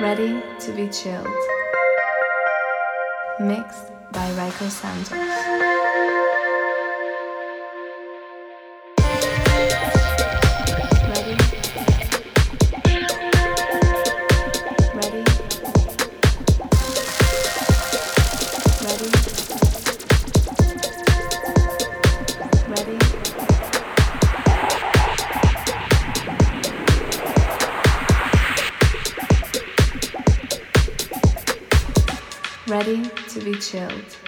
Ready to be chilled. Mixed by Rayco Santos. Chilled.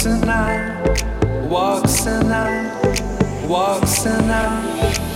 Walks the night, walks the night, walks night.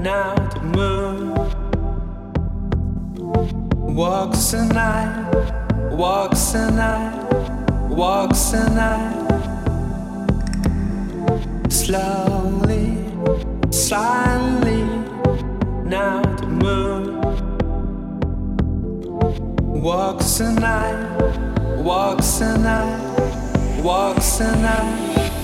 Now the moon walks the night, walks the night, walks the night. Slowly, silently, now the moon walks the night, walks the night, walks the night.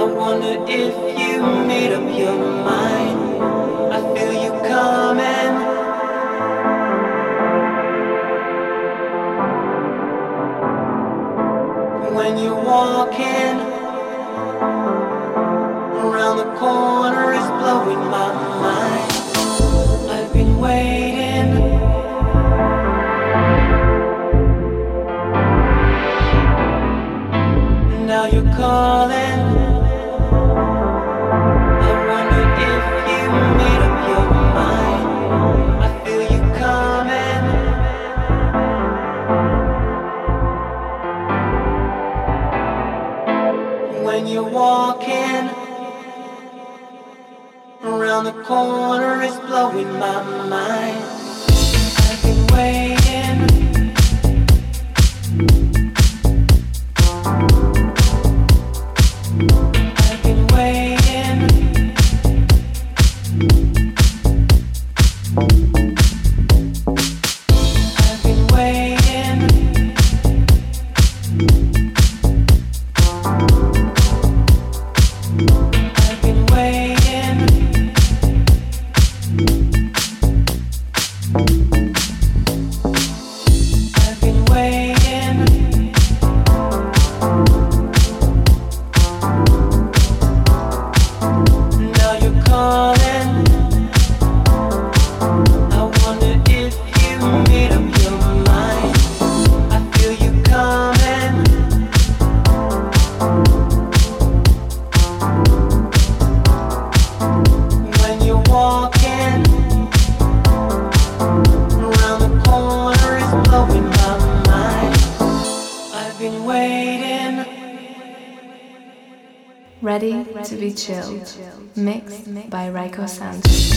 I wonder if you made up your mind. I feel you coming. When you walk in, around the corner, is blowing my mind. I've been waiting. now you're calling corner is blowing my mind. to be chilled, mixed by Rayco Santos.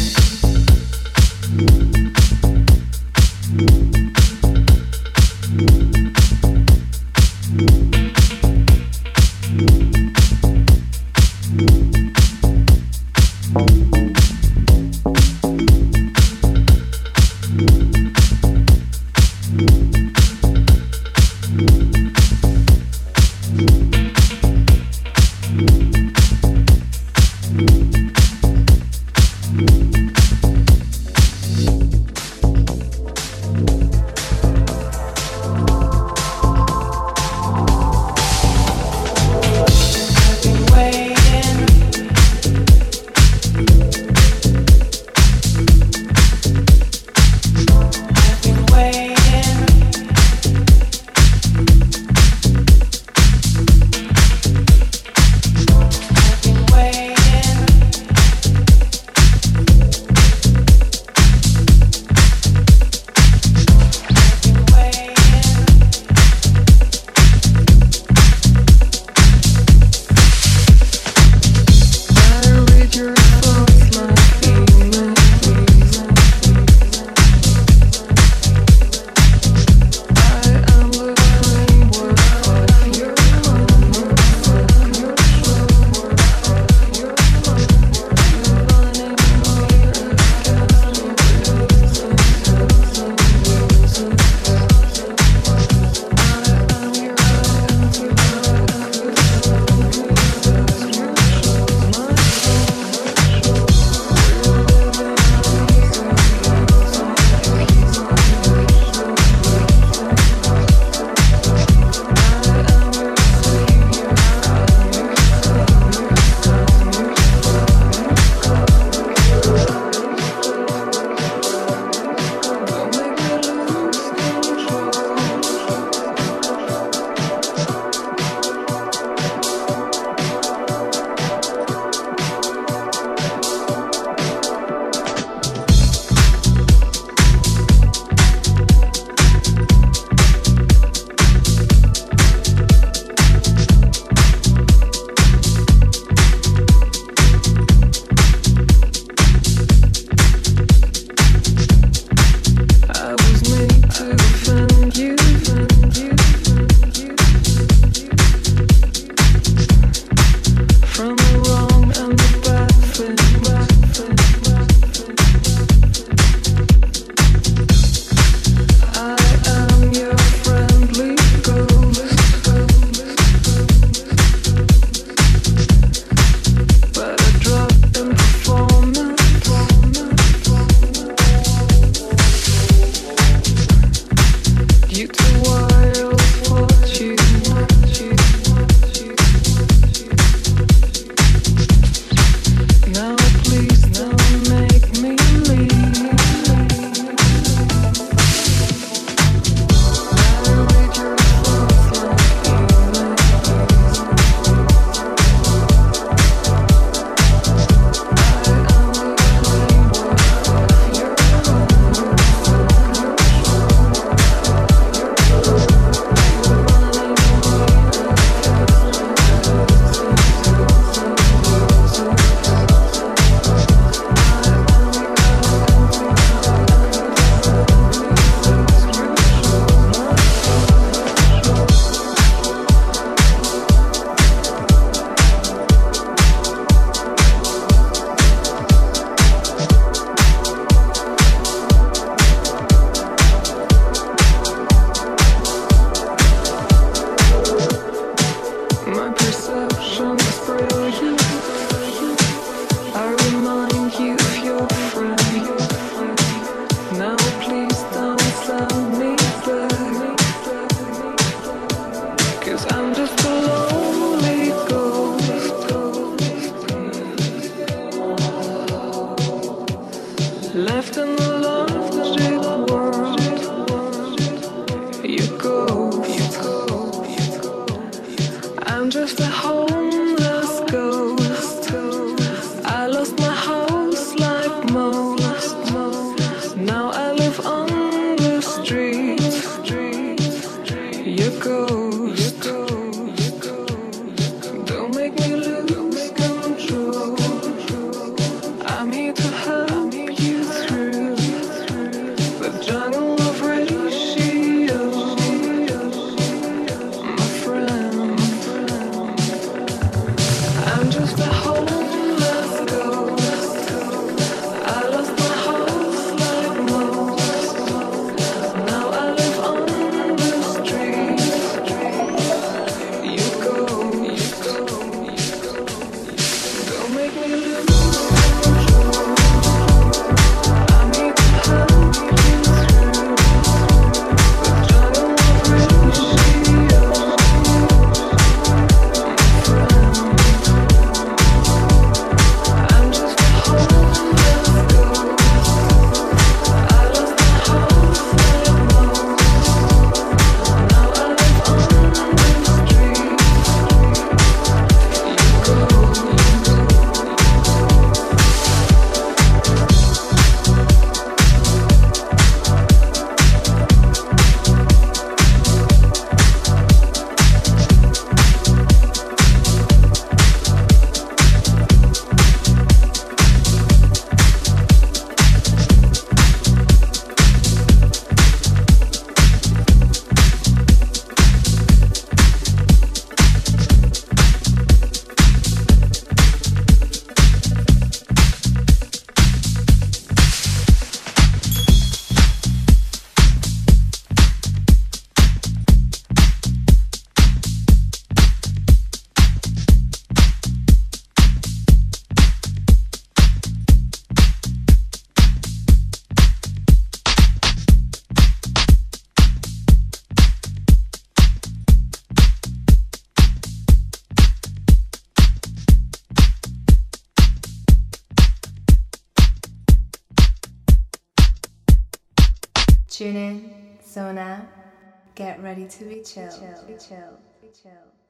Tune in, zone out, to be chill. Be chill. Be chill.